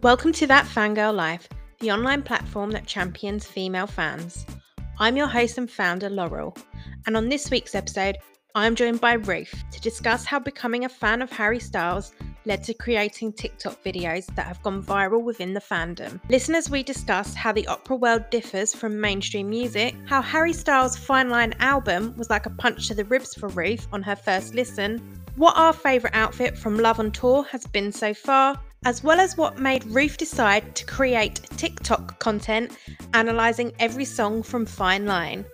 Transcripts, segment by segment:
Welcome to That Fangirl Life, the online platform that champions female fans. I'm your host and founder, Laurel, and on this week's episode, I'm joined by Ruth to discuss how becoming a fan of Harry Styles led to creating TikTok videos that have gone viral within the fandom. Listeners, we discuss how the opera world differs from mainstream music, how Harry Styles' Fine Line album was like a punch to the ribs for Ruth on her first listen, what our favourite outfit from Love on Tour has been so far, as well as what made Ruth decide to create TikTok content analysing every song from Fine Line.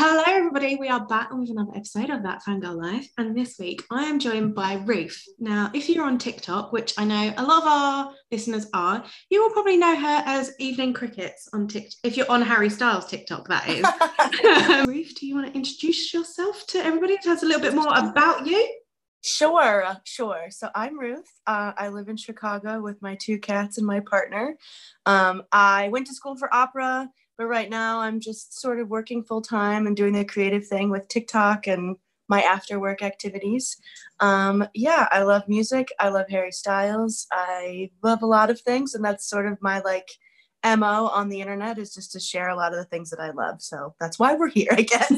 Hello, everybody. We are back with another episode of That Fangirl Life. And this week I am joined by Ruth. Now, if you're on TikTok, which I know a lot of our listeners are, you will probably know her as Evening Crickets on TikTok. If you're on Harry Styles TikTok, that is. Ruth, do you want to introduce yourself to everybody? Tell us a little bit more about you. Sure, sure. So I'm Ruth. Uh, I live in Chicago with my two cats and my partner. Um, I went to school for opera but right now, I'm just sort of working full time and doing the creative thing with TikTok and my after work activities. Um, yeah, I love music. I love Harry Styles. I love a lot of things, and that's sort of my like mo on the internet is just to share a lot of the things that I love. So that's why we're here, I guess.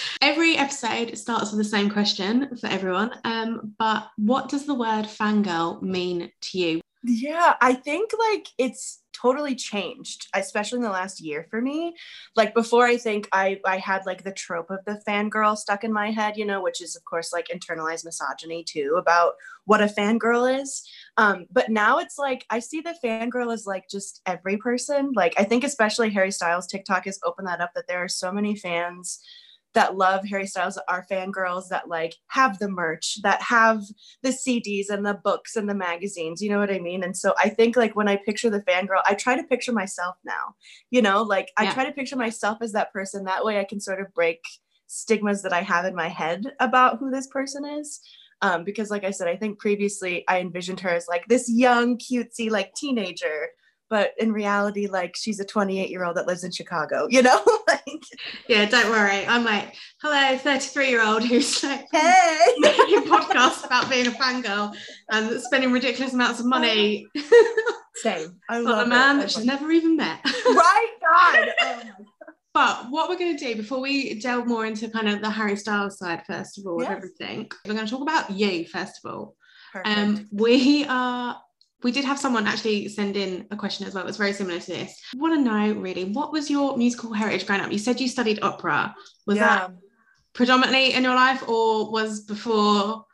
Every episode starts with the same question for everyone. Um, but what does the word fangirl mean to you? Yeah, I think like it's totally changed, especially in the last year for me. Like before, I think I I had like the trope of the fangirl stuck in my head, you know, which is of course like internalized misogyny too about what a fangirl is. Um, but now it's like I see the fangirl as like just every person. Like I think especially Harry Styles TikTok has opened that up that there are so many fans that love Harry Styles are fangirls that like have the merch, that have the CDs and the books and the magazines. You know what I mean? And so I think like when I picture the fangirl, I try to picture myself now. You know, like I try to picture myself as that person. That way I can sort of break stigmas that I have in my head about who this person is. Um, because like I said, I think previously I envisioned her as like this young, cutesy, like teenager but in reality like she's a 28 year old that lives in chicago you know? Like yeah don't worry. I'm like hello 33 year old who's like hey! making podcasts about being a fangirl and spending ridiculous amounts of money. Same. I love a man it. that she's never even met. Right? God. Oh but what we're going to do before we delve more into kind of the Harry Styles side, first of all, yes. everything, we're going to talk about you, first of all. Perfect. Um, we are we did have someone actually send in a question as well. It was very similar to this. I want to know really what was your musical heritage growing up? You said you studied opera. Was yeah. that predominantly in your life or was before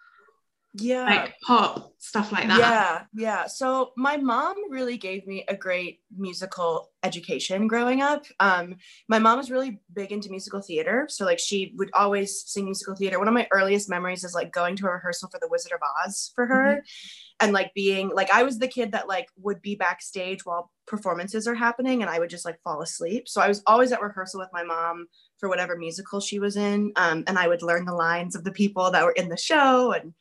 yeah like pop stuff like that yeah yeah so my mom really gave me a great musical education growing up um my mom was really big into musical theater so like she would always sing musical theater one of my earliest memories is like going to a rehearsal for the wizard of oz for her mm-hmm. And like being like i was the kid that like would be backstage while performances are happening and i would just like fall asleep. So i was always at rehearsal with my mom for whatever musical she was in um, and i would learn the lines of the people that were in the show and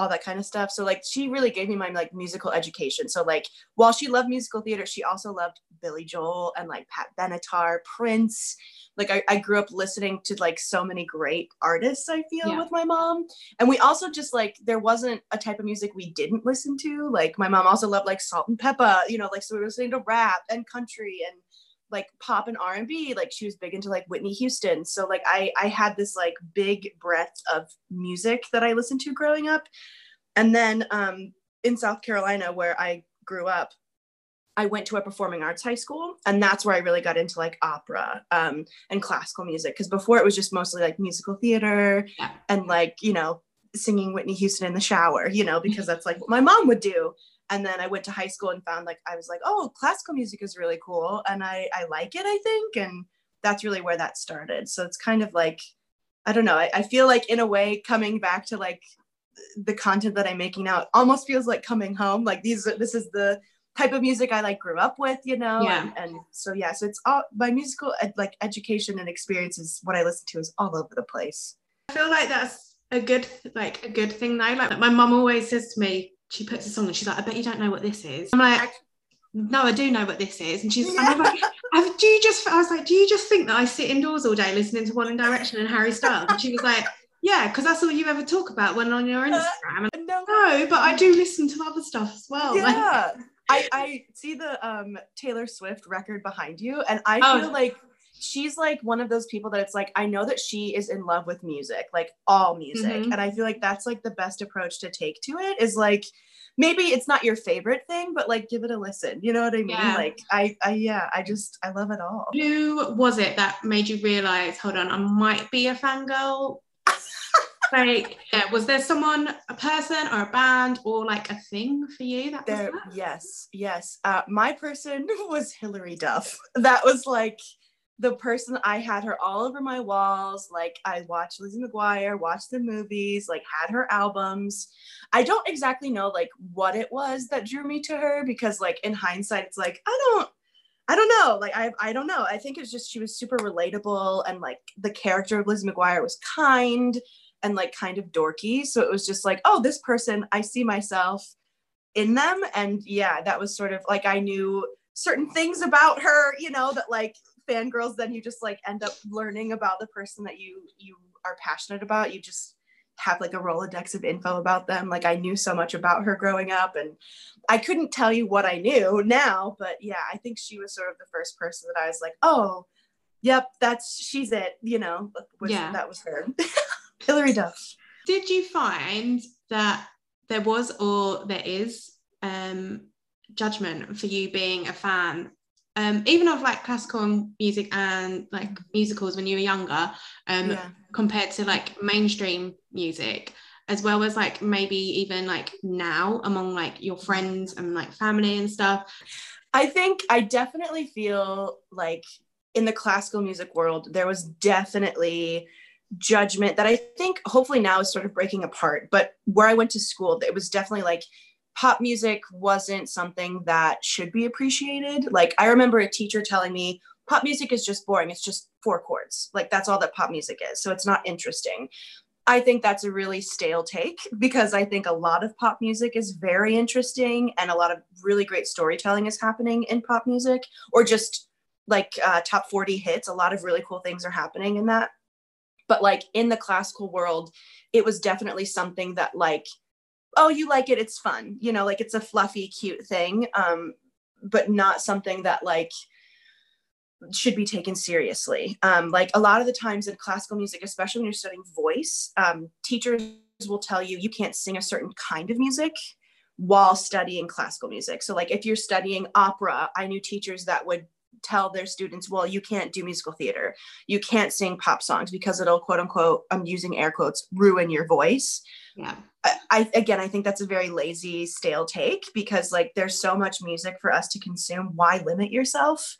all that kind of stuff. So like she really gave me my like musical education. So like while she loved musical theater, she also loved Billy Joel and like Pat Benatar, Prince. Like I, I grew up listening to like so many great artists, I feel, yeah. with my mom. And we also just like there wasn't a type of music we didn't listen to. Like my mom also loved like Salt-N-Pepa, you know, like so we were listening to rap and country and like pop and r&b like she was big into like whitney houston so like i i had this like big breadth of music that i listened to growing up and then um in south carolina where i grew up I went to a performing arts high school, and that's where I really got into like opera um, and classical music. Because before it was just mostly like musical theater yeah. and like you know singing Whitney Houston in the shower, you know, because that's like what my mom would do and then I went to high school and found like I was like, oh, classical music is really cool, and I I like it, I think, and that's really where that started. So it's kind of like, I don't know, I, I feel like in a way coming back to like the content that I'm making now almost feels like coming home. Like these, this is the type of music I like grew up with, you know, yeah. and, and so yeah, so it's all my musical ed, like education and experiences. What I listen to is all over the place. I feel like that's a good like a good thing though. Like my mom always says to me, she puts a song and she's like, I bet you don't know what this is. I'm like, no, I do know what this is. And she's yeah. and I'm like, do you just I was like, do you just think that I sit indoors all day listening to One in Direction and Harry Styles? And she was like, Yeah, because that's all you ever talk about when on your Instagram. no, no, but I do listen to other stuff as well. like- yeah. I, I see the um Taylor Swift record behind you, and I Oh. feel like she's like one of those people that it's like I know that she is in love with music, like all music, Mhm. and I feel like that's like the best approach to take to it is like maybe it's not your favorite thing, but like give it a listen. You know what I mean? Yeah. Like I, I yeah, I just I love it all. Who was it that made you realize, hold on, I might be a fangirl? like, yeah, was there someone, a person or a band or like a thing for you that was There, that? yes, yes. Uh, my person was Hilary Duff. That was like the person I had her all over my walls. Like I watched Lizzie McGuire, watched the movies, like had her albums. I don't exactly know like what it was that drew me to her because like in hindsight, it's like I don't. I don't know. Like I, I don't know. I think it's just she was super relatable and like the character of Lizzie McGuire was kind and like kind of dorky. So it was just like, oh, this person, I see myself in them. And yeah, that was sort of like I knew certain things about her, you know, that like fangirls, then you just like end up learning about the person that you you are passionate about. You just have like a Rolodex of info about them. Like I knew so much about her growing up and I couldn't tell you what I knew now, but yeah, I think she was sort of the first person that I was like, oh, yep, that's she's it, you know, was, Yeah. that was her. Hilary Duff. Did you find that there was or there is um, judgment for you being a fan, um, even of like classical music and like musicals when you were younger, um, yeah. compared to like mainstream music, as well as like maybe even like now among like your friends and like family and stuff? I think I definitely feel like in the classical music world, there was definitely judgment that I think hopefully now is sort of breaking apart. But where I went to school, it was definitely like pop music wasn't something that should be appreciated. Like I remember a teacher telling me, pop music is just boring. It's just four chords. Like that's all that pop music is. So it's not interesting. I think that's a really stale take because I think a lot of pop music is very interesting and a lot of really great storytelling is happening in pop music or just like uh, top 40 hits. A lot of really cool things are happening in that. But like in the classical world, it was definitely something that like, oh, you like it, it's fun, you know, like it's a fluffy, cute thing, um, but not something that like should be taken seriously. Um, like a lot of the times in classical music, especially when you're studying voice, um, teachers will tell you you can't sing a certain kind of music while studying classical music. So, like if you're studying opera, I knew teachers that would tell their students, well, you can't do musical theater. You can't sing pop songs because it'll quote unquote, I'm using air quotes, ruin your voice. Yeah. I, I again, I think that's a very lazy, stale take because like there's so much music for us to consume. Why limit yourself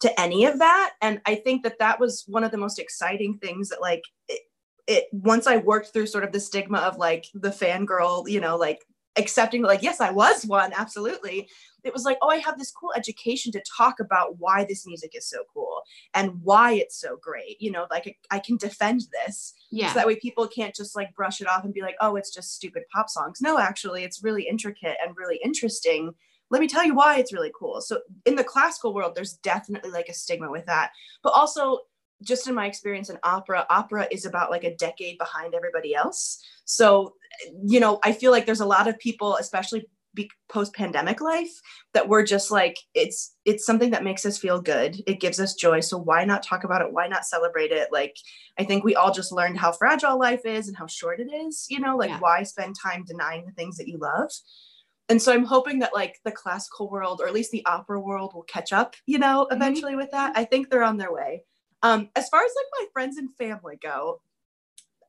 to any of that? And I think that that was one of the most exciting things that like it, it once I worked through sort of the stigma of like the fangirl, you know, like accepting like yes i was one absolutely. It was like oh i have this cool education to talk about why this music is so cool and why it's so great you know like i can defend this Yeah. so that way people can't just like brush it off and be like oh it's just stupid pop songs. No actually it's really intricate and really interesting. Let me tell you why it's really cool. So in the classical world there's definitely like a stigma with that. But also just in my experience in opera opera is about like a decade behind everybody else. So you know i feel like there's a lot of people especially post pandemic life that we're just like it's it's something that makes us feel good. It gives us joy. So why not talk about it? Why not celebrate it? Like i think we all just learned how fragile life is and how short it is you know? Like Yeah. why spend time denying the things that you love? And so i'm hoping that like the classical world or at least the opera world will catch up you know mm-hmm. eventually with that. I think they're on their way um as far as like my friends and family go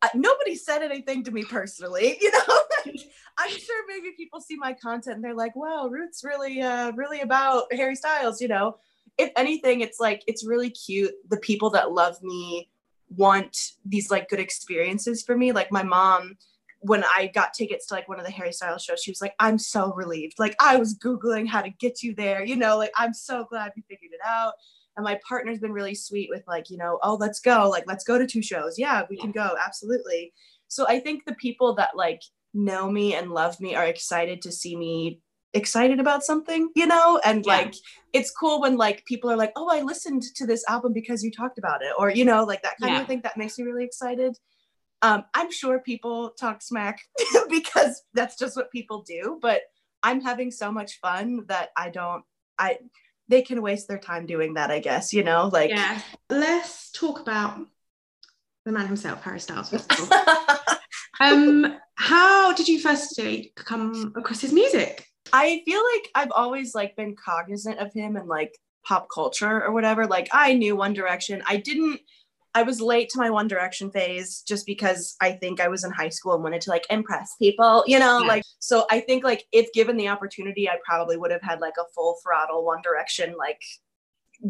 uh, nobody said anything to me personally you know? I'm sure maybe people see my content and they're like wow ruth's really uh really about harry styles you know? If anything it's like it's really cute. The people that love me want these like good experiences for me. Like my mom when I got tickets to like one of the Harry Styles shows, she was like, I'm so relieved. Like I was Googling how to get you there, you know, like I'm so glad we figured it out. And my partner's been really sweet with like, you know, oh, let's go. Like, let's go to two shows. Yeah, we can go. Absolutely. So I think the people that like know me and love me are excited to see me excited about something, you know? And Yeah. like it's cool when like people are like, oh, I listened to this album because you talked about it, or you know, like that kind Yeah. of thing that makes me really excited Um, I'm sure people talk smack because that's just what people do, but I'm having so much fun that I don't I they can waste their time doing that, I guess, you know, like yeah. Let's talk about the man himself, Harry Styles. um, how did you first come across his music? I feel like I've always like been cognizant of him and like pop culture or whatever. Like I knew One Direction. I didn't I was late to my One Direction phase just because I think I was in high school and wanted to like impress people, you know, yeah. like so I think like if given the opportunity, I probably would have had like a full throttle One Direction like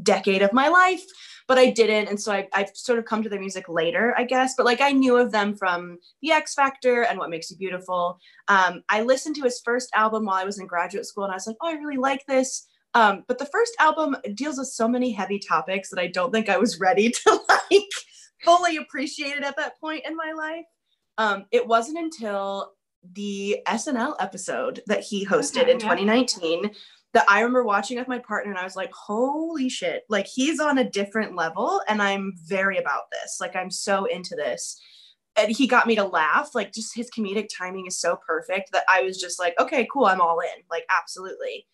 decade of my life, but I didn't. And so I, I've sort of come to their music later, I guess. But like I knew of them from The X Factor and What Makes You Beautiful. Um, I listened to his first album while I was in graduate school and I was like, oh, I really like this. Um, but the first album deals with so many heavy topics that I don't think I was ready to like fully appreciate it at that point in my life. Um, it wasn't until the SNL episode that he hosted okay, in yeah. 2019 that I remember watching with my partner and I was like, holy shit, like he's on a different level and I'm very about this. Like I'm so into this. And he got me to laugh. Like just his comedic timing is so perfect that I was just like, okay, cool, I'm all in. Like absolutely.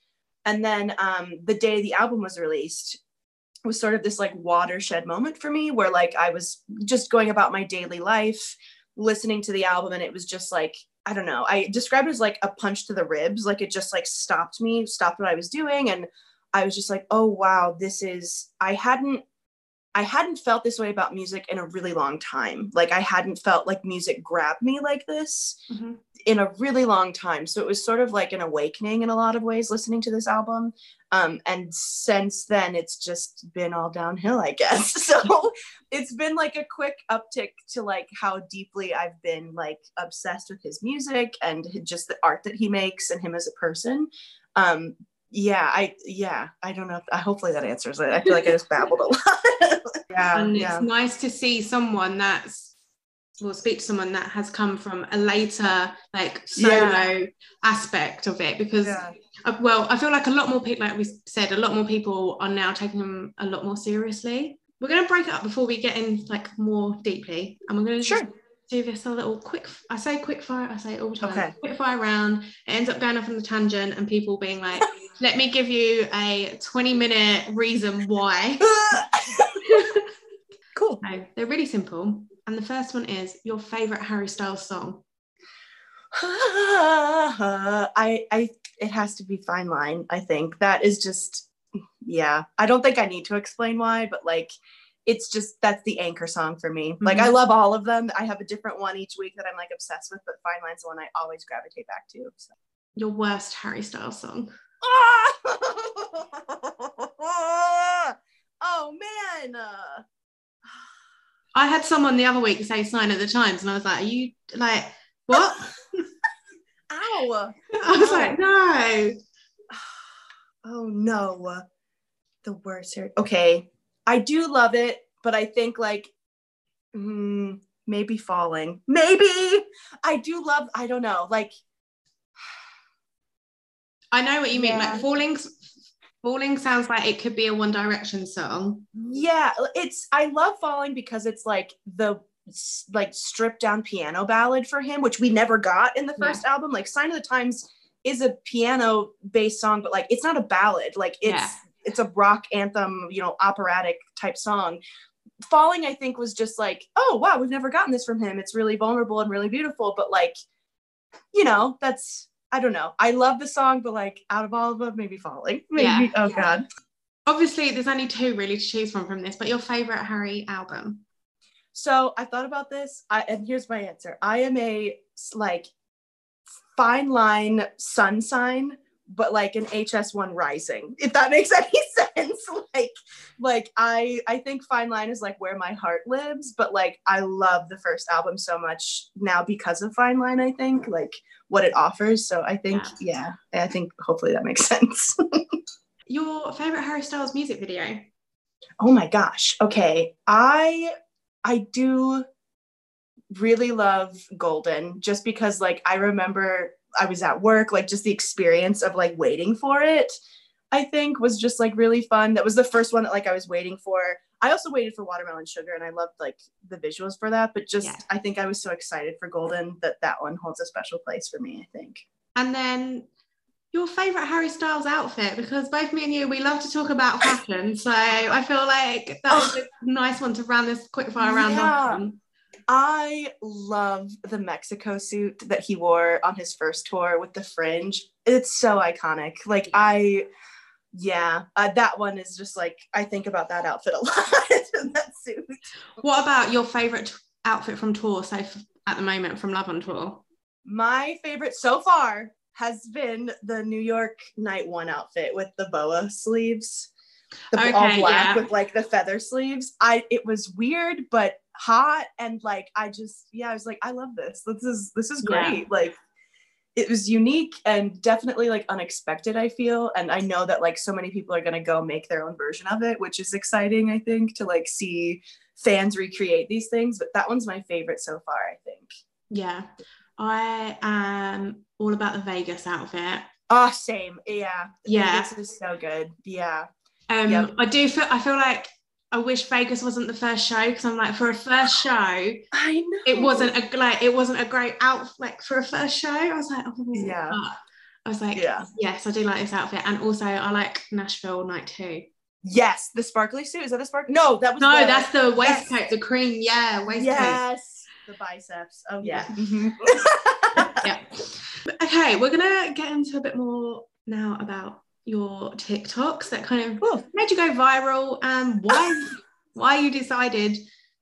And then um, the day the album was released was sort of this like watershed moment for me where like I was just going about my daily life, listening to the album, and it was just like, I don't know, I described it as like a punch to the ribs. Like it just like stopped me, stopped what I was doing. And I was just like, oh wow, this is, I hadn't I hadn't felt this way about music in a really long time. Like I hadn't felt like music grabbed me like this mm-hmm. In a really long time. So it was sort of like an awakening in a lot of ways listening to this album. Um, and since then, it's just been all downhill, I guess. So it's been like a quick uptick to like how deeply I've been like obsessed with his music and just the art that he makes and him as a person. Um, yeah i yeah i don't know if, I, hopefully that answers it i feel like i just babbled a lot yeah and yeah. it's nice to see someone that's will speak to someone that has come from a later like solo yeah. aspect of it because yeah. uh, well i feel like a lot more people like we said a lot more people are now taking them a lot more seriously. We're going to break it up before we get in like more deeply and we're going to sure. do this a little quick i say quick fire i say it all the time. Okay. quick fire round. It ends up going off on the tangent and people being like let me give you a 20 minute reason why. Cool. So they're really simple and the first one is your favorite harry styles song i i it has to be fine line i think that is just yeah i don't think i need to explain why but like it's just that's the anchor song for me. Mm-hmm. Like I love all of them. I have a different one each week that I'm like obsessed with, but Fine Line's the one I always gravitate back to. So. Your worst Harry Styles song. oh man. I had someone the other week say Sign of the Times, and I was like, "Are you like what?" Ow! I was like, "No." Oh no, the worst. Okay, I do love it, but I think like mm, maybe falling. Maybe I do love. I don't know. Like I know what you mean. Yeah. Like falling. Falling sounds like it could be a One Direction song. Yeah, it's. I love Falling because it's like the like stripped down piano ballad for him, which we never got in the first yeah. album. Like Sign of the Times is a piano based song, but like it's not a ballad. Like it's yeah it's a rock anthem, you know, operatic type song. Falling, I think, was just like, oh wow, we've never gotten this from him. It's really vulnerable and really beautiful, but like, you know, that's I don't know. I love the song, but like out of all of them, maybe Falling. Maybe oh, yeah. oh god. Obviously, there's only two really to choose from from this, but your favorite Harry album. So I thought about this, I, and here's my answer. I am a like fine line sun sign but like an HS1 rising, if that makes any sense. like, like I I think Fine Line is like where my heart lives, but like I love the first album so much now because of Fine Line, I think, like what it offers. So I think, yeah, yeah I think hopefully that makes sense. Your favorite Harry Styles music video? Oh my gosh. Okay. I I do really love Golden just because like I remember I was at work, like just the experience of like waiting for it, I think was just like really fun. That was the first one that like I was waiting for. I also waited for Watermelon Sugar and I loved like the visuals for that. But just, Yeah. I think I was so excited for Golden that that one holds a special place for me, I think. And then your favorite Harry Styles outfit, because both me and you, we love to talk about fashion. So I feel like that was oh. a nice one to round this quick fire round Yeah. on. I love the Mexico suit that he wore on his first tour with the fringe. It's so iconic. Like I, yeah, uh, that one is just like I think about that outfit a lot. that suit. What about your favorite t- outfit from tour? So f- at the moment from Love on Tour. My favorite so far has been the New York Night One outfit with the boa sleeves, the all black yeah. with like the feather sleeves. I it was weird but hot and like I just yeah I was like I love this. This is this is Yeah. great. Like it was unique and definitely like unexpected. I feel and I know that like so many people are gonna go make their own version of it, which is exciting. I think to like see fans recreate these things. But that one's my favorite so far. I think. Yeah. I am all about the Vegas outfit. Oh, same. Yeah. Yeah. This is so good. Yeah. Um, Yep. I do feel I feel like I wish Vegas wasn't the first show because I'm like for a first show, I know. it wasn't a like it wasn't a great outfit like for a first show. I was like, oh, Yeah. but I was like, Yeah. yes, I do like this outfit, and also I like Nashville Night Two. Yes. The sparkly suit. Is that the spark? No, that was No, the- that's the yes. waistcoat, the cream, yeah, waistcoat. Yes. The biceps. Oh yeah. Yeah. Mm-hmm. Okay, we're gonna get into a bit more now about your TikToks that kind of Cool. made you go viral and why why you decided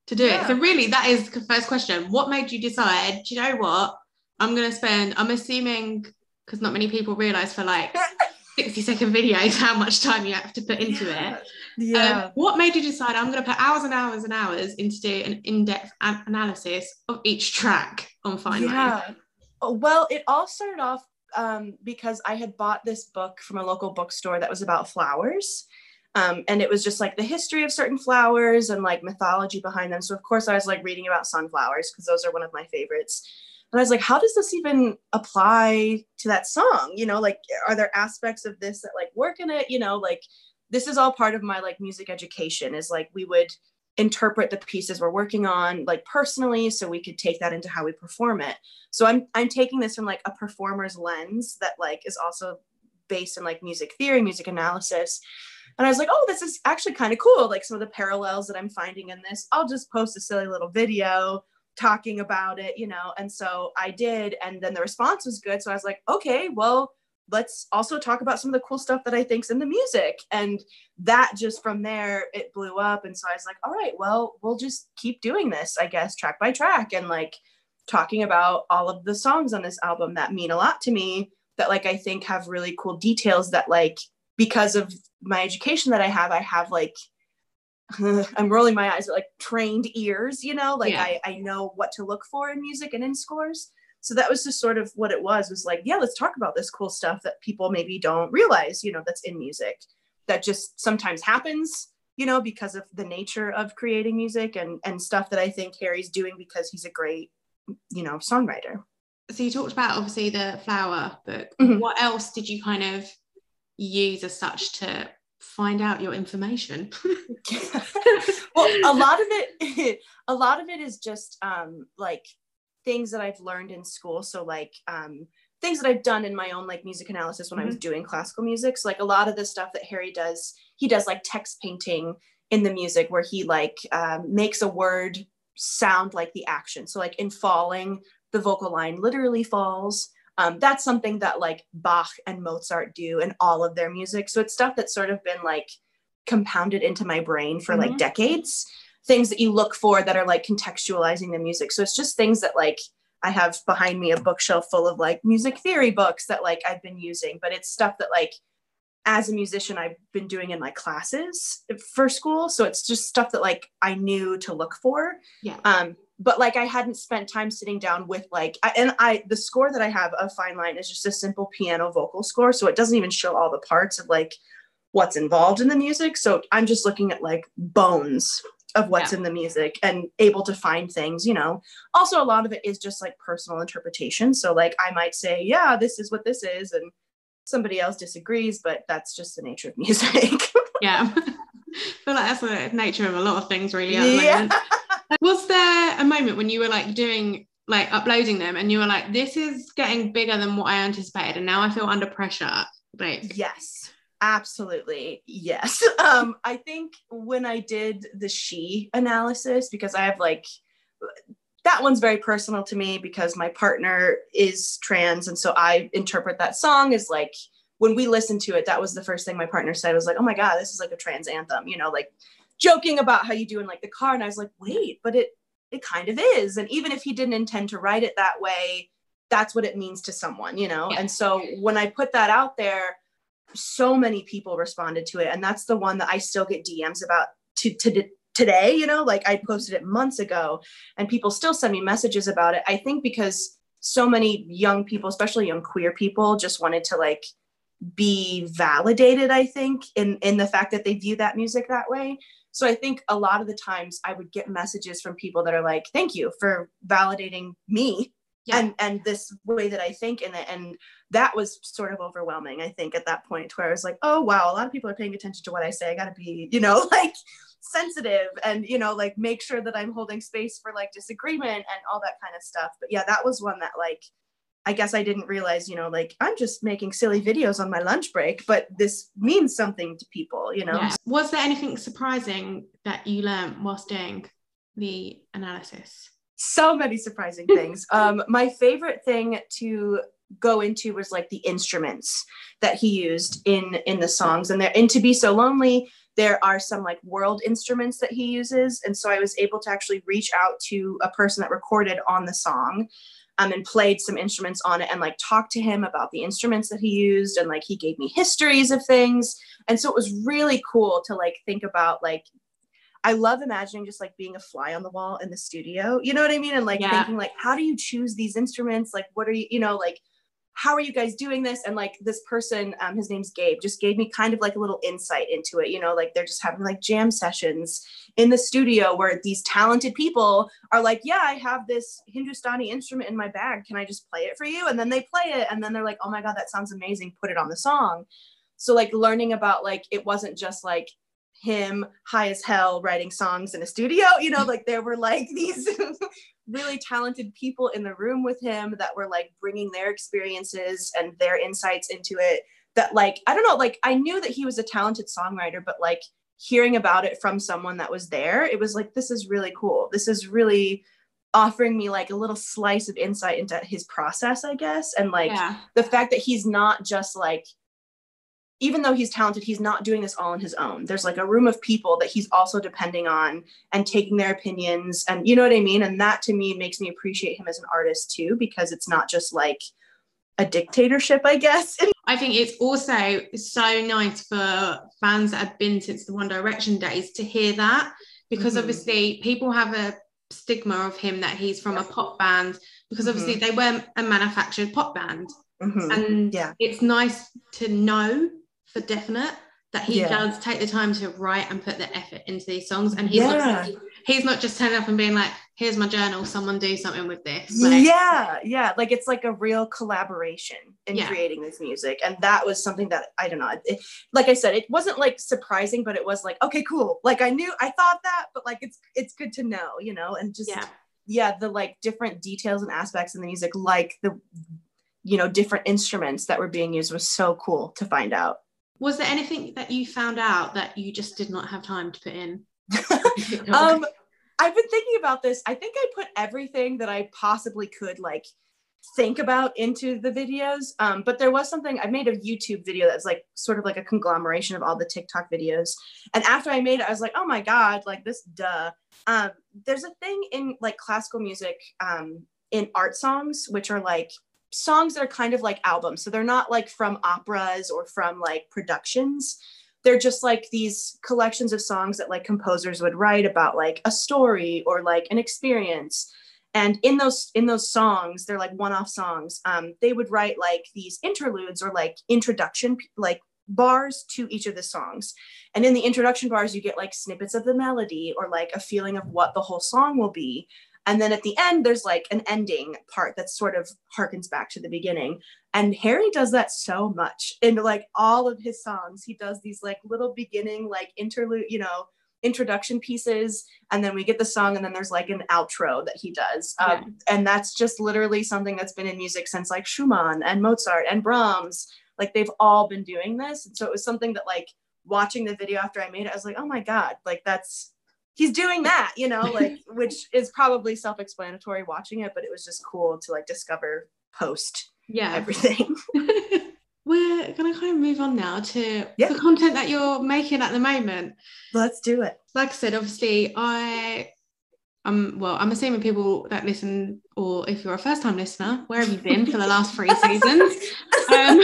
to do Yeah. it. So really that is the first question. What made you decide, do you know what? I'm gonna spend, I'm assuming because not many people realize for like 60 second videos how much time you have to put into it. Yeah. Um, what made you decide I'm going to put hours and hours and hours into do an in-depth an- analysis of each track on Fine Yeah. Oh, Well, it all started off um, because I had bought this book from a local bookstore that was about flowers. Um, and it was just like the history of certain flowers and like mythology behind them. So, of course, I was like reading about sunflowers because those are one of my favorites. And I was like, how does this even apply to that song? You know, like, are there aspects of this that like work in it? You know, like, this is all part of my like music education is like we would interpret the pieces we're working on like personally so we could take that into how we perform it. So i'm i'm taking this from like a performer's lens that like is also based in like music theory music analysis. And i was like oh this is actually kind of cool like some of the parallels that i'm finding in this. I'll just post a silly little video talking about it you know? And so i did and then the response was good. So i was like okay well let's also talk about some of the cool stuff that i think's in the music. And that just from there it blew up. And so i was like all right well we'll just keep doing this i guess track by track and like talking about all of the songs on this album that mean a lot to me that like i think have really cool details that like because of my education that i have i have like i'm rolling my eyes like trained ears you know? Like Yeah. I, I know what to look for in music and in scores so that was just sort of what it was was like yeah let's talk about this cool stuff that people maybe don't realize you know that's in music that just sometimes happens you know because of the nature of creating music and and stuff that i think harry's doing because he's a great you know songwriter So you talked about obviously the flower book. Mhm. What else did you kind of use as such to find out your information? well a lot of it a lot of it is just um like things that i've learned in school. So like um things that i've done in my own like music analysis when i was doing classical music. So like a lot of the stuff that harry does he does like text painting in the music where he like um, makes a word sound like the action. So like in falling the vocal line literally falls. Um, that's something that like bach and mozart do in all of their music. So it's stuff that's sort of been like compounded into my brain for like Mhm. decades things that you look for that are like contextualizing the music. So it's just things that like i have behind me a bookshelf full of like music theory books that like i've been using but it's stuff that like as a musician i've been doing in my classes for school. So it's just stuff that like i knew to look for. Yeah. um but like i hadn't spent time sitting down with like I, and i the score that i have of fine line is just a simple piano vocal score. So it doesn't even show all the parts of like what's involved in the music. So i'm just looking at like bones of what's Yeah. in the music and able to find things you know also a lot of it is just like personal interpretation so like i might say yeah this is what this is and somebody else disagrees but that's just the nature of music yeah. feel like that's the nature of a lot of things, really. At the yeah. moment. Was there a moment when you were like doing like uploading them and you were like, this is getting bigger than what I anticipated, and now I feel under pressure? Like, yes, absolutely, yes. Um, I think when I did the she analysis, because I have like that one's very personal to me because my partner is trans, and so I interpret that song as like when we listened to it, that was the first thing my partner said was like, "Oh my god, this is like a trans anthem," you know, like joking about how you do in like the car, and I was like, "Wait, but it it kind of is," and even if he didn't intend to write it that way, that's what it means to someone, you know. Yeah. And so when I put that out there, so many people responded to it, and that's the one that I still get DMs about to to today. You know, like I posted it months ago, and people still send me messages about it. I think because so many young people, especially young queer people, just wanted to like be validated i think in in the fact that they view that music that way so i think a lot of the times i would get messages from people that are like thank you for validating me yeah. and and this way that i think in it and that was sort of overwhelming i think at that point where i was like oh wow a lot of people are paying attention to what i say i gotta be you know like sensitive and you know like make sure that i'm holding space for like disagreement and all that kind of stuff but yeah that was one that like I guess I didn't realize, you know, like I'm just making silly videos on my lunch break, but this means something to people, you know. Yeah. Was there anything surprising that you learned whilst doing the analysis? So many surprising things. um, my favorite thing to go into was like the instruments that he used in in the songs. And there and to be so lonely there are some like world instruments that he uses. And so i was able to actually reach out to a person that recorded on the song um, and played some instruments on it and like talked to him about the instruments that he used. And like he gave me histories of things. And so it was really cool to like think about like I love imagining just like being a fly on the wall in the studio. You know what I mean? And like yeah. thinking like, how do you choose these instruments? Like, what are you, you know, like how are you guys doing this? And like this person, um, his name's Gabe, just gave me kind of like a little insight into it. You know, like they're just having like jam sessions in the studio where these talented people are like, yeah, I have this Hindustani instrument in my bag. Can I just play it for you? And then they play it. And then they're like, oh my God, that sounds amazing. Put it on the song. So like learning about like, it wasn't just like, him high as hell writing songs in a studio you know like there were like these really talented people in the room with him that were like bringing their experiences and their insights into it that like i don't know like i knew that he was a talented songwriter but like hearing about it from someone that was there it was like this is really cool this is really offering me like a little slice of insight into his process i guess and like yeah. the fact that he's not just like even though he's talented, he's not doing this all on his own. There's like a room of people that he's also depending on and taking their opinions. And you know what I mean? And that to me makes me appreciate him as an artist too, because it's not just like a dictatorship, I guess. I think it's also so nice for fans that have been since the One Direction days to hear that, because mm-hmm. obviously people have a stigma of him that he's from a pop band, because obviously mm-hmm. they were a manufactured pop band. Mm-hmm. And yeah. it's nice to know for definite that he yeah. does take the time to write and put the effort into these songs. And he's yeah. not he's not just turning up and being like here's my journal someone do something with this. Like, yeah yeah. like it's like a real collaboration in yeah. creating this music. And that was something that i don't know it, like i said it wasn't like surprising but it was like okay cool. Like i knew i thought that but like it's it's good to know you know? And just yeah. yeah the like different details and aspects in the music like the you know different instruments that were being used was so cool to find out was there anything that you found out that you just did not have time to put in? um, I've been thinking about this. I think I put everything that I possibly could like think about into the videos. Um, but there was something I made a YouTube video that's like sort of like a conglomeration of all the TikTok videos. And after I made it, I was like, oh my God, like this duh. Um, there's a thing in like classical music um, in art songs, which are like songs that are kind of like albums. So they're not like from operas or from like productions. They're just like these collections of songs that like composers would write about like a story or like an experience. And in those in those songs, they're like one-off songs. Um, they would write like these interludes or like introduction like bars to each of the songs. And in the introduction bars, you get like snippets of the melody or like a feeling of what the whole song will be. And then at the end, there's like an ending part that sort of harkens back to the beginning. And Harry does that so much in like all of his songs. He does these like little beginning, like interlude, you know, introduction pieces and then we get the song and then there's like an outro that he does um, yeah. and that's just literally something that's been in music since like schumann and mozart and brahms like they've all been doing this and so it was something that like watching the video after i made it i was like oh my god like that's he's doing that you know like which is probably self-explanatory watching it but it was just cool to like discover post yeah everything we're gonna kind of move on now to yeah. the content that you're making at the moment. Let's do it. Like I said, obviously, I um well, I'm assuming people that listen, or if you're a first time listener, where have you been for the last three seasons? Um,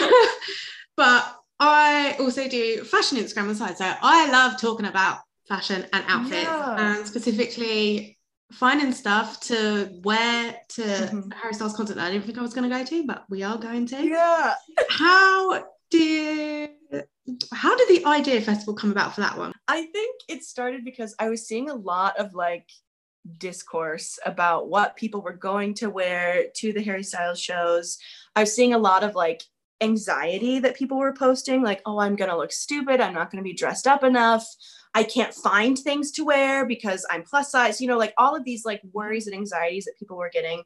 but I also do fashion Instagram on the side. So I love talking about fashion and outfits yeah. and specifically finding stuff to wear to mm-hmm. Harry Styles concert that I didn't think I was going to go to, but we are going to. Yeah. How did how did the idea festival come about for that one? I think it started because I was seeing a lot of like discourse about what people were going to wear to the Harry Styles shows. I was seeing a lot of like anxiety that people were posting like oh i'm going to look stupid i'm not going to be dressed up enough I can't find things to wear because I'm plus size, you know, like all of these like worries and anxieties that people were getting.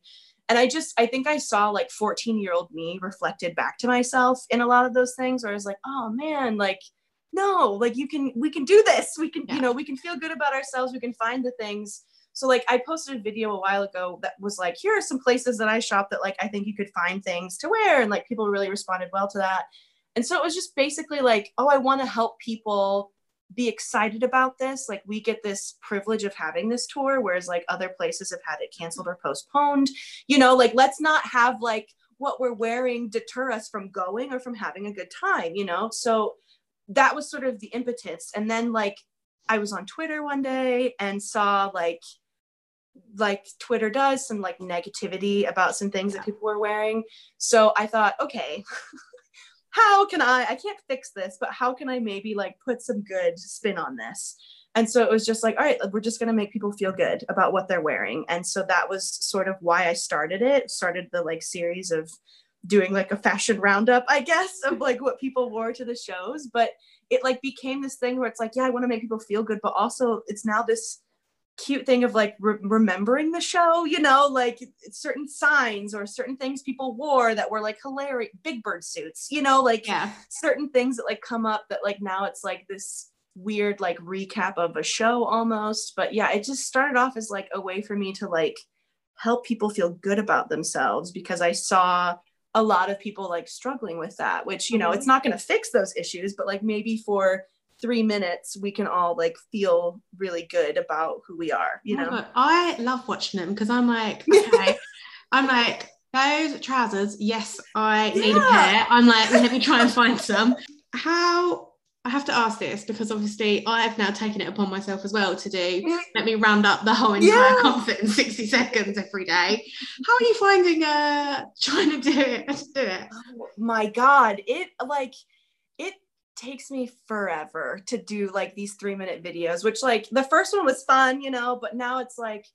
And I just, I think I saw like 14 year old me reflected back to myself in a lot of those things where I was like, oh man, like, no, like you can, we can do this. We can, yeah. you know, we can feel good about ourselves. We can find the things. So like I posted a video a while ago that was like, here are some places that I shop that like I think you could find things to wear. And like people really responded well to that. And so it was just basically like, oh, I want to help people be excited about this. Like we get this privilege of having this tour, whereas like other places have had it canceled or postponed. You know, like let's not have like what we're wearing deter us from going or from having a good time, you know? So that was sort of the impetus. And then like I was on Twitter one day and saw like like Twitter does some like negativity about some things that people were wearing. So I thought, okay, how can I, I can't fix this, but how can I maybe like put some good spin on this? And so it was just like, all right, we're just going to make people feel good about what they're wearing. And so that was sort of why I started it, started the like series of doing like a fashion roundup, I guess, of like what people wore to the shows. But it like became this thing where it's like, yeah, I want to make people feel good, but also it's now this cute thing of like re- remembering the show, you know, like certain signs or certain things people wore that were like hilarious, big bird suits, you know, like yeah. certain things that like come up that like now it's like this weird like recap of a show almost. But yeah, it just started off as like a way for me to like help people feel good about themselves because I saw a lot of people like struggling with that, which, you know, mm-hmm. it's not going to fix those issues, but like maybe for three minutes we can all like feel really good about who we are you oh know i love watching them because i'm like okay i'm like those trousers yes i need yeah. a pair i'm like let me try and find some how I have to ask this because obviously I have now taken it upon myself as well to do. Let me round up the whole entire yeah. concert in 60 seconds every day. How are you finding uh trying to do it? Do it. Oh my god, it like it takes me forever to do like these three minute videos, which like the first one was fun, you know, but now it's like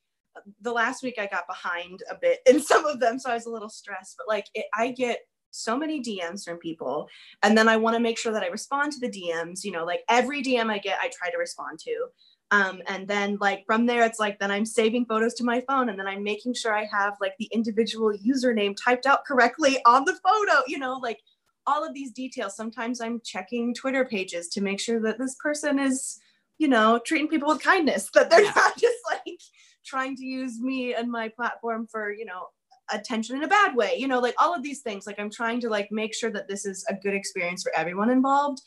the last week I got behind a bit in some of them. So I was a little stressed, but like it, I get so many DMs from people. And then I want to make sure that I respond to the DMs, you know, like every DM I get, I try to respond to. Um, and then like from there, it's like then I'm saving photos to my phone and then I'm making sure I have like the individual username typed out correctly on the photo, you know, like all of these details. Sometimes I'm checking Twitter pages to make sure that this person is, you know, treating people with kindness, that they're not just like trying to use me and my platform for, you know, attention in a bad way, you know, like all of these things. Like I'm trying to like make sure that this is a good experience for everyone involved.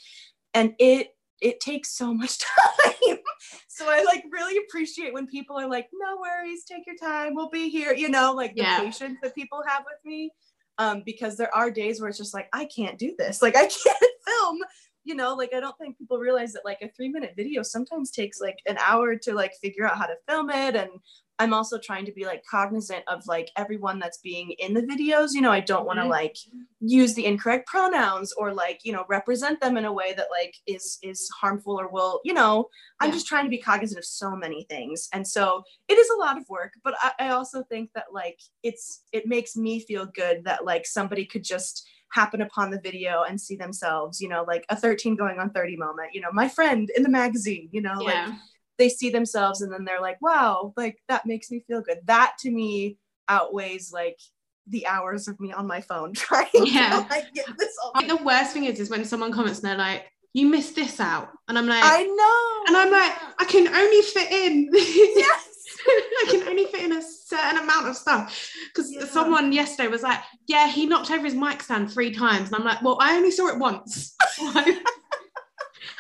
And it it takes so much time. so I like really appreciate when people are like, no worries, take your time, we'll be here, you know, like the yeah. patience that people have with me um, because there are days where it's just like I can't do this, like I can't film. You know, like I don't think people realize that like a three minute video sometimes takes like an hour to like figure out how to film it and I'm also trying to be like cognizant of like everyone that's being in the videos. You know, I don't want to Mhm. like use the incorrect pronouns or like, you know, represent them in a way that like is is harmful or will, you know, I'm Yeah. just trying to be cognizant of so many things. And so it is a lot of work, but I, I also think that like it's it makes me feel good that like somebody could just happen upon the video and see themselves, you know, like a 13 going on 30 moment, you know, my friend in the magazine, you know, like they see themselves and then they're like, wow, like that makes me feel good. That to me outweighs like the hours of me on my phone trying Yeah. to like get this all. Think the worst thing is is when someone comments and they're like you missed this out and i'm like I know. and i'm like i can only fit in yes. I can only fit in a certain amount of stuff because Yeah. someone yesterday was like, "Yeah, he knocked over his mic stand three times," and I'm like, "Well, I only saw it once." Like,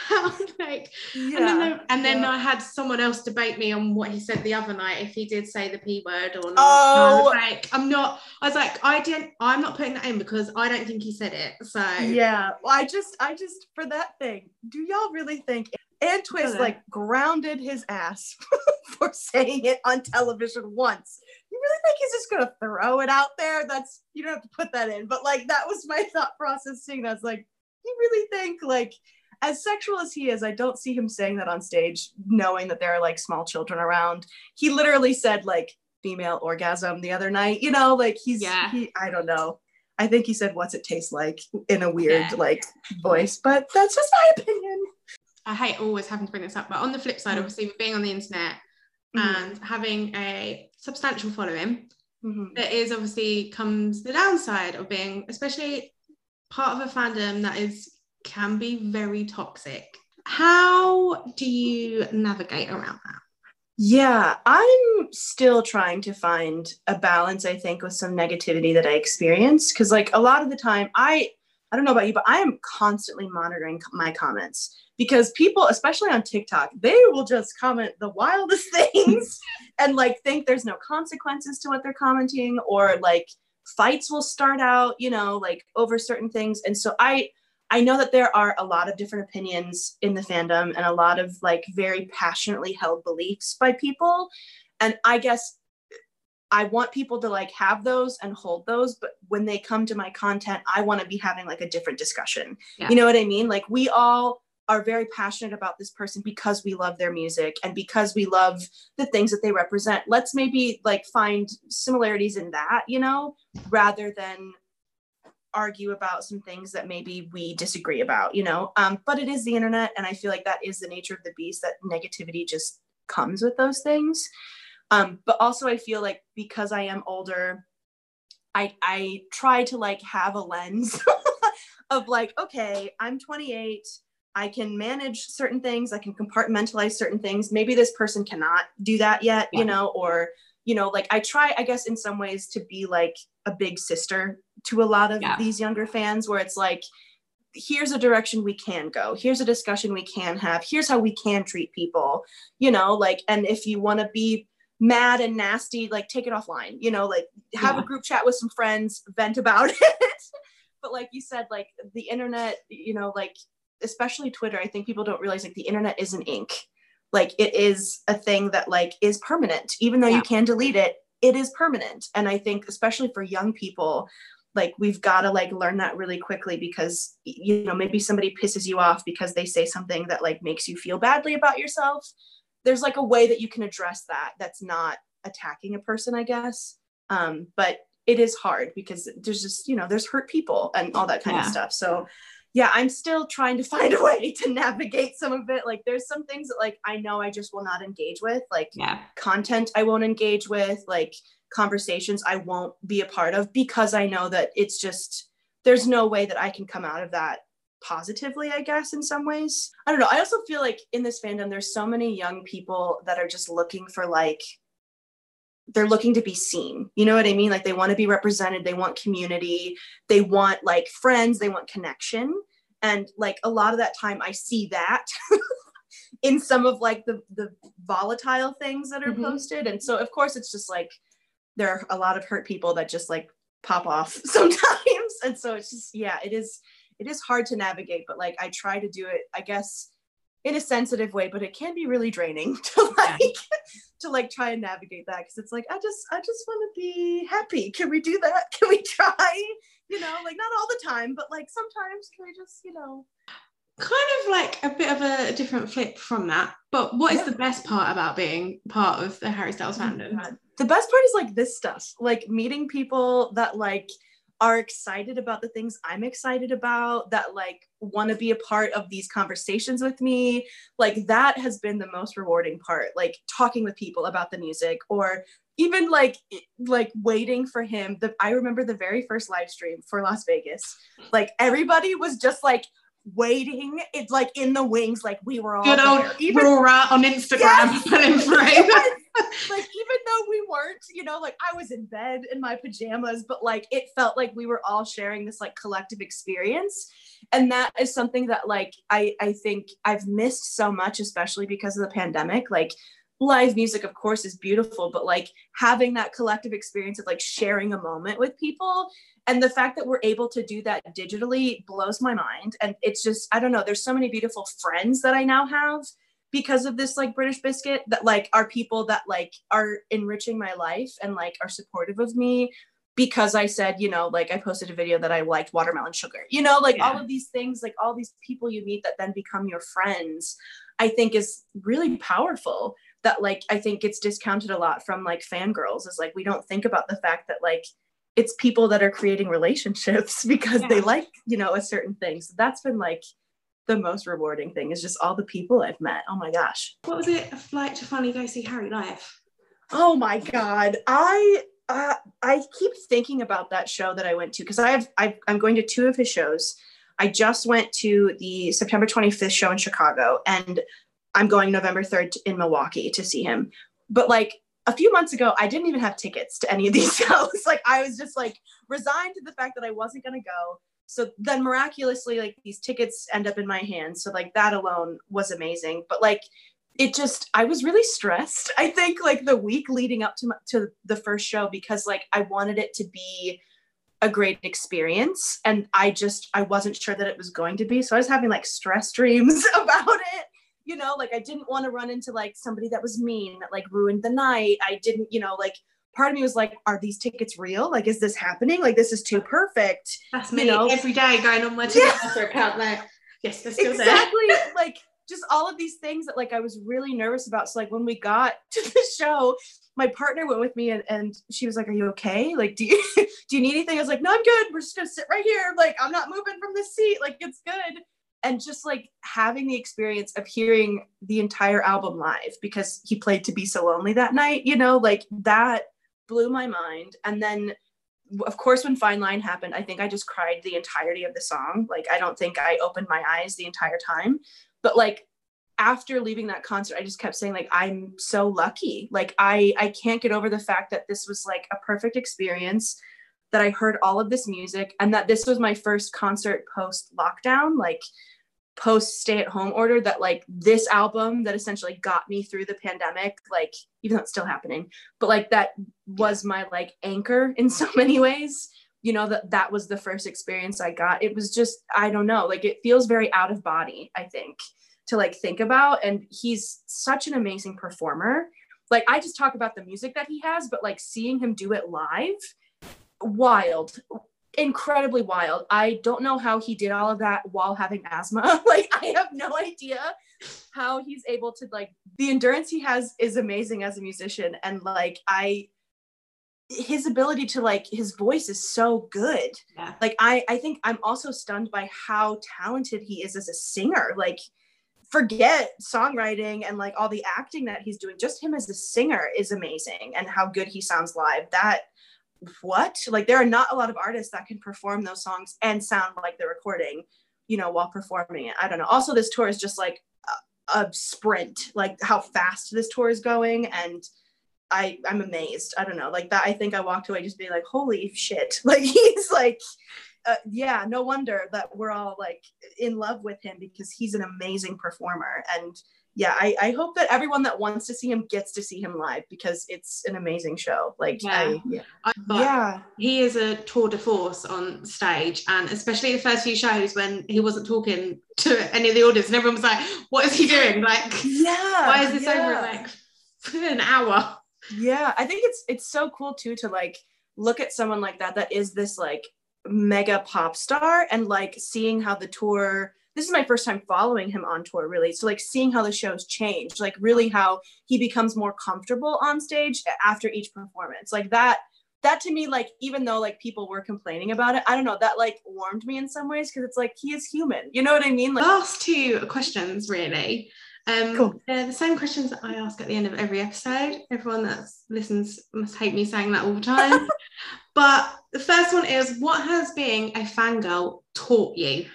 Yeah. and then, the- and then yeah. I had someone else debate me on what he said the other night if he did say the p word or not. Oh. I was oh. like, I'm not. I was like, I didn't. I'm not putting that in because I don't think he said it. So yeah. Well, I just, I just for that thing. Do y'all really think? Anne Twist Okay. like grounded his ass for saying it on television once. You really think he's just gonna throw it out there? That's you don't have to put that in, but like that was my thought process seeing that's like, you really think like as sexual as he is, I don't see him saying that on stage, knowing that there are like small children around. He literally said like female orgasm the other night, you know, like he's Yeah. he I don't know. I think he said what's it taste like in a weird Yeah. like voice, but that's just my opinion. I hate always having to bring this up. But on the flip side, Mm. obviously, with being on the internet Mhm. and having a substantial following, Mhm. there is obviously comes the downside of being especially part of a fandom that is can be very toxic how do you navigate around that Yeah, I'm still trying to find a balance, I think, with some negativity that I experience. Cause like a lot of the time, I I don't know about you, but I am constantly monitoring my comments because people, especially on TikTok, they will just comment the wildest things and like think there's no consequences to what they're commenting, or like fights will start out, you know, like over certain things. And so I I know that there are a lot of different opinions in the fandom and a lot of like very passionately held beliefs by people. And I guess I want people to like have those and hold those, but when they come to my content, I want to be having like a different discussion. Yeah. You know what I mean? Like we all are very passionate about this person because we love their music and because we love the things that they represent. Let's maybe like find similarities in that, you know, rather than argue about some things that maybe we disagree about, you know. Um, but it is the internet, and I feel like that is the nature of the beast. That negativity just comes with those things. Um, but also, I feel like because I am older, I I try to like have a lens of like, okay, I'm 28. I can manage certain things. I can compartmentalize certain things. Maybe this person cannot do that yet, Yeah. you know, or you know, like I try, I guess, in some ways to be like a big sister to a lot of Yeah. these younger fans, where it's like, here's a direction we can go. Here's a discussion we can have. Here's how we can treat people, you know, like, and if you want to be mad and nasty, like take it offline, you know, like have Yeah. a group chat with some friends, vent about it. but like you said, like the internet, you know, like especially Twitter, I think people don't realize like the internet isn't ink. Like it is a thing that like is permanent. Even though Yeah. you can delete it, it is permanent. And I think especially for young people, like we've got to like learn that really quickly because you know maybe somebody pisses you off because they say something that like makes you feel badly about yourself. There's like a way that you can address that that's not attacking a person, I guess. Um, but it is hard because there's just you know there's hurt people and all that kind of stuff. So yeah, I'm still trying to find a way to navigate some of it. Like there's some things that like I know I just will not engage with, like yeah content I won't engage with, like conversations I won't be a part of because I know that it's just there's no way that I can come out of that positively, I guess, in some ways. I don't know. I also feel like in this fandom, there's so many young people that are just looking for like they're looking to be seen. You know what I mean? Like they want to be represented, they want community, they want like friends, they want connection. And like a lot of that time I see that in some of like the the volatile things that are Mhm. posted. And so of course it's just like there are a lot of hurt people that just like pop off sometimes. And so it's just yeah, it is it is hard to navigate, but like I try to do it, I guess in a sensitive way, but it can be really draining to like to like try and navigate that because it's like I just I just want to be happy. Can we do that? Can we try? You know, like not all the time, but like sometimes can we just, you know, kind of like a bit of a different flip from that. But what is Yeah. the best part about being part of the Harry Styles fandom? the best part is like this stuff like meeting people that like are excited about the things i'm excited about that like want to be a part of these conversations with me like that has been the most rewarding part like talking with people about the music or even like like waiting for him. The i remember the very first live stream for las vegas. Like everybody was just like waiting it's like in the wings like we were all Good old even Rora on Instagram Yes. like even though we weren't you know like i was in bed in my pajamas but like it felt like we were all sharing this like collective experience. And that is something that like i i think i've missed so much especially because of the pandemic. Like live music of course is beautiful but like having that collective experience of like sharing a moment with people and the fact that we're able to do that digitally blows my mind. And it's just i don't know there's so many beautiful friends that i now have because of this like british biscuit that like are people that like are enriching my life and like are supportive of me because i said you know like i posted a video that i liked watermelon sugar. You know like all of these things like all these people you meet that then become your friends i think is really powerful that like i think it's discounted a lot from like fangirls is like we don't think about the fact that like it's people that are creating relationships because they like you know a certain thing. So that's been like the most rewarding thing is just all the people I've met. Oh my gosh. What was it like to finally go see Harry live? Oh my god. I uh, I keep thinking about that show that I went to because I have I, I'm going to two of his shows. I just went to the September 25th show in Chicago, and I'm going November 3rd in Milwaukee to see him. But like a few months ago, I didn't even have tickets to any of these shows. like I was just like resigned to the fact that I wasn't gonna go. So then miraculously, like these tickets end up in my hands. So like that alone was amazing. But like it just i was really stressed i think like the week leading up to my, to the first show because like i wanted it to be a great experience and i just i wasn't sure that it was going to be so i was having like stress dreams about it you know like i didn't want to run into like somebody that was mean that like ruined the night i didn't you know like part of me was like are these tickets real like is this happening like this is too perfect That's You me know? every day going on my Ticketmaster account like, yes, still there. exactly like just all of these things that like I was really nervous about. So like when we got to the show, my partner went with me and, and she was like, Are you okay? Like, do you do you need anything? I was like, No, I'm good. We're just gonna sit right here. Like, I'm not moving from this seat. Like, it's good. And just like having the experience of hearing the entire album live because he played to be so lonely that night, you know, like that blew my mind. And then of course when fine line happened i think i just cried the entirety of the song. Like i don't think i opened my eyes the entire time. But like after leaving that concert i just kept saying like i'm so lucky. Like i i can't get over the fact that this was like a perfect experience that i heard all of this music and that this was my first concert post lockdown like post stay at home order that like this album that essentially got me through the pandemic like even though it's still happening but like that was my like anchor in so many ways. You know that that was the first experience i got. It was just i don't know like it feels very out of body i think to like think about and he's such an amazing performer. Like i just talk about the music that he has but like seeing him do it live wild incredibly wild. I don't know how he did all of that while having asthma. Like i have no idea how he's able to like the endurance he has is amazing as a musician. And like i his ability to like his voice is so good. Yeah. like i i think i'm also stunned by how talented he is as a singer. Like forget songwriting and like all the acting that he's doing. Just him as a singer is amazing and how good he sounds live. That what? Like there are not a lot of artists that can perform those songs and sound like they're recording you know while performing it. I don't know. Also this tour is just like a, a sprint like how fast this tour is going and i i'm amazed. I don't know. Like that i think i walked away just being like holy shit. Like he's like uh, yeah no wonder that we're all like in love with him because he's an amazing performer and yeah, I, I hope that everyone that wants to see him gets to see him live because it's an amazing show. Like, Yeah. I, yeah. Yeah. he is a tour de force on stage, and especially the first few shows when he wasn't talking to any of the audience, and everyone was like, "What is he doing? Like, Yeah. why is this yeah. over like an hour?" Yeah, I think it's it's so cool too to like look at someone like that that is this like mega pop star and like seeing how the tour this is my first time following him on tour really so like seeing how the shows change like really how he becomes more comfortable on stage after each performance like that that to me like even though like people were complaining about it i don't know that like warmed me in some ways because it's like he is human you know what i mean like Last two questions, really. Um, Cool. They're the same questions that I ask at the end of every episode. Everyone that listens must hate me saying that all the time. but the first one is, what has being a fangirl taught you?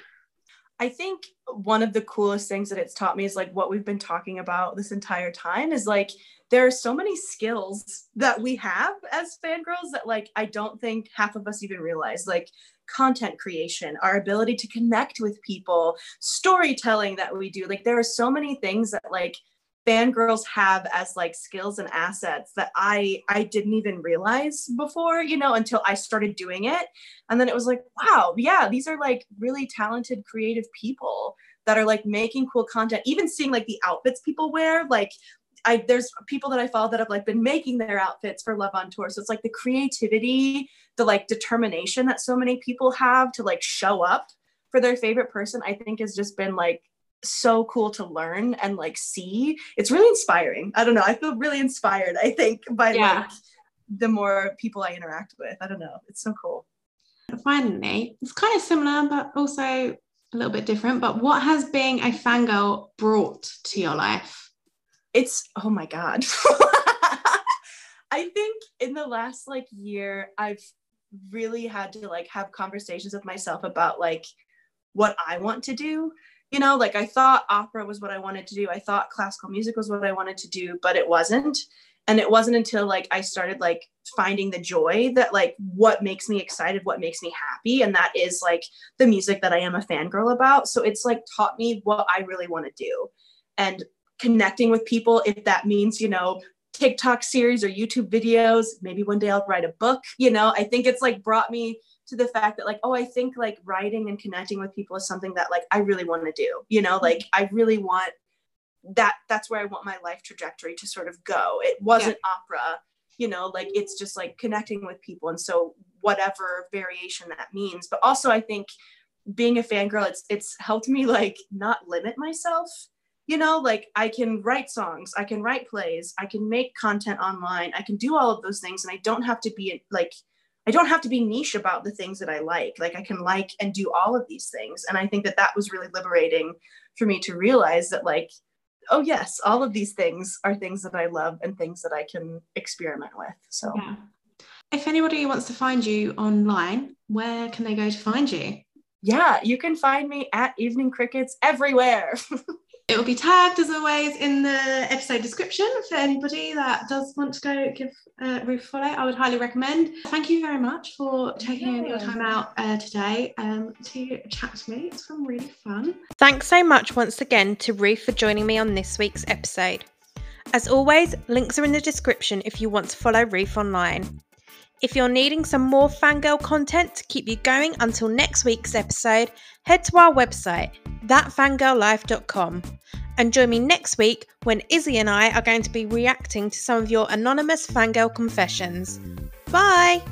I think one of the coolest things that it's taught me is like what we've been talking about this entire time is like there are so many skills that we have as fangirls that like I don't think half of us even realize like content creation, our ability to connect with people, storytelling that we do. Like there are so many things that like fangirls have as like skills and assets that I I didn't even realize before, you know, until I started doing it. And then it was like, wow, yeah, these are like really talented, creative people that are like making cool content. Even seeing like the outfits people wear, like I there's people that I follow that have like been making their outfits for Love on Tour. So it's like the creativity, the like determination that so many people have to like show up for their favorite person, I think has just been like so cool to learn and like see. It's really inspiring. I don't know. I feel really inspired, I think, by Yeah. like the more people I interact with. I don't know. It's so cool. Finally, it's kind of similar, but also a little bit different. But what has being a fangirl brought to your life? It's oh my god. I think in the last like year I've really had to like have conversations with myself about like what I want to do. You know, like I thought opera was what I wanted to do. I thought classical music was what I wanted to do, but it wasn't. And it wasn't until like I started like finding the joy that like what makes me excited, what makes me happy. And that is like the music that I am a fangirl about. So it's like taught me what I really want to do. And connecting with people, if that means, you know, TikTok series or YouTube videos, maybe one day I'll write a book, you know, I think it's like brought me to the fact that like, oh, I think like writing and connecting with people is something that like I really want to do, you know, mm-hmm. like I really want that that's where I want my life trajectory to sort of go. It wasn't opera, you know, like it's just like connecting with people. And so whatever variation that means. But also I think being a fangirl, it's it's helped me like not limit myself. You know, like I can write songs, I can write plays, I can make content online, I can do all of those things, and I don't have to be like I don't have to be niche about the things that I like. Like I can like and do all of these things. And I think that that was really liberating for me to realize that like oh yes, all of these things are things that I love and things that I can experiment with. So Yeah. If anybody wants to find you online, where can they go to find you? yeah, you can find me at Evening Crickets everywhere. It will be tagged as always in the episode description for anybody that does want to go give uh, Ruth a follow. I would highly recommend. Thank you very much for taking your time out uh, today um, to chat to me. It's been really fun. Thanks so much once again to Ruth for joining me on this week's episode. As always, links are in the description if you want to follow Ruth online. If you're needing some more fangirl content to keep you going until next week's episode, head to our website, thatfangirllife.com, and join me next week when Izzy and I are going to be reacting to some of your anonymous fangirl confessions. Bye!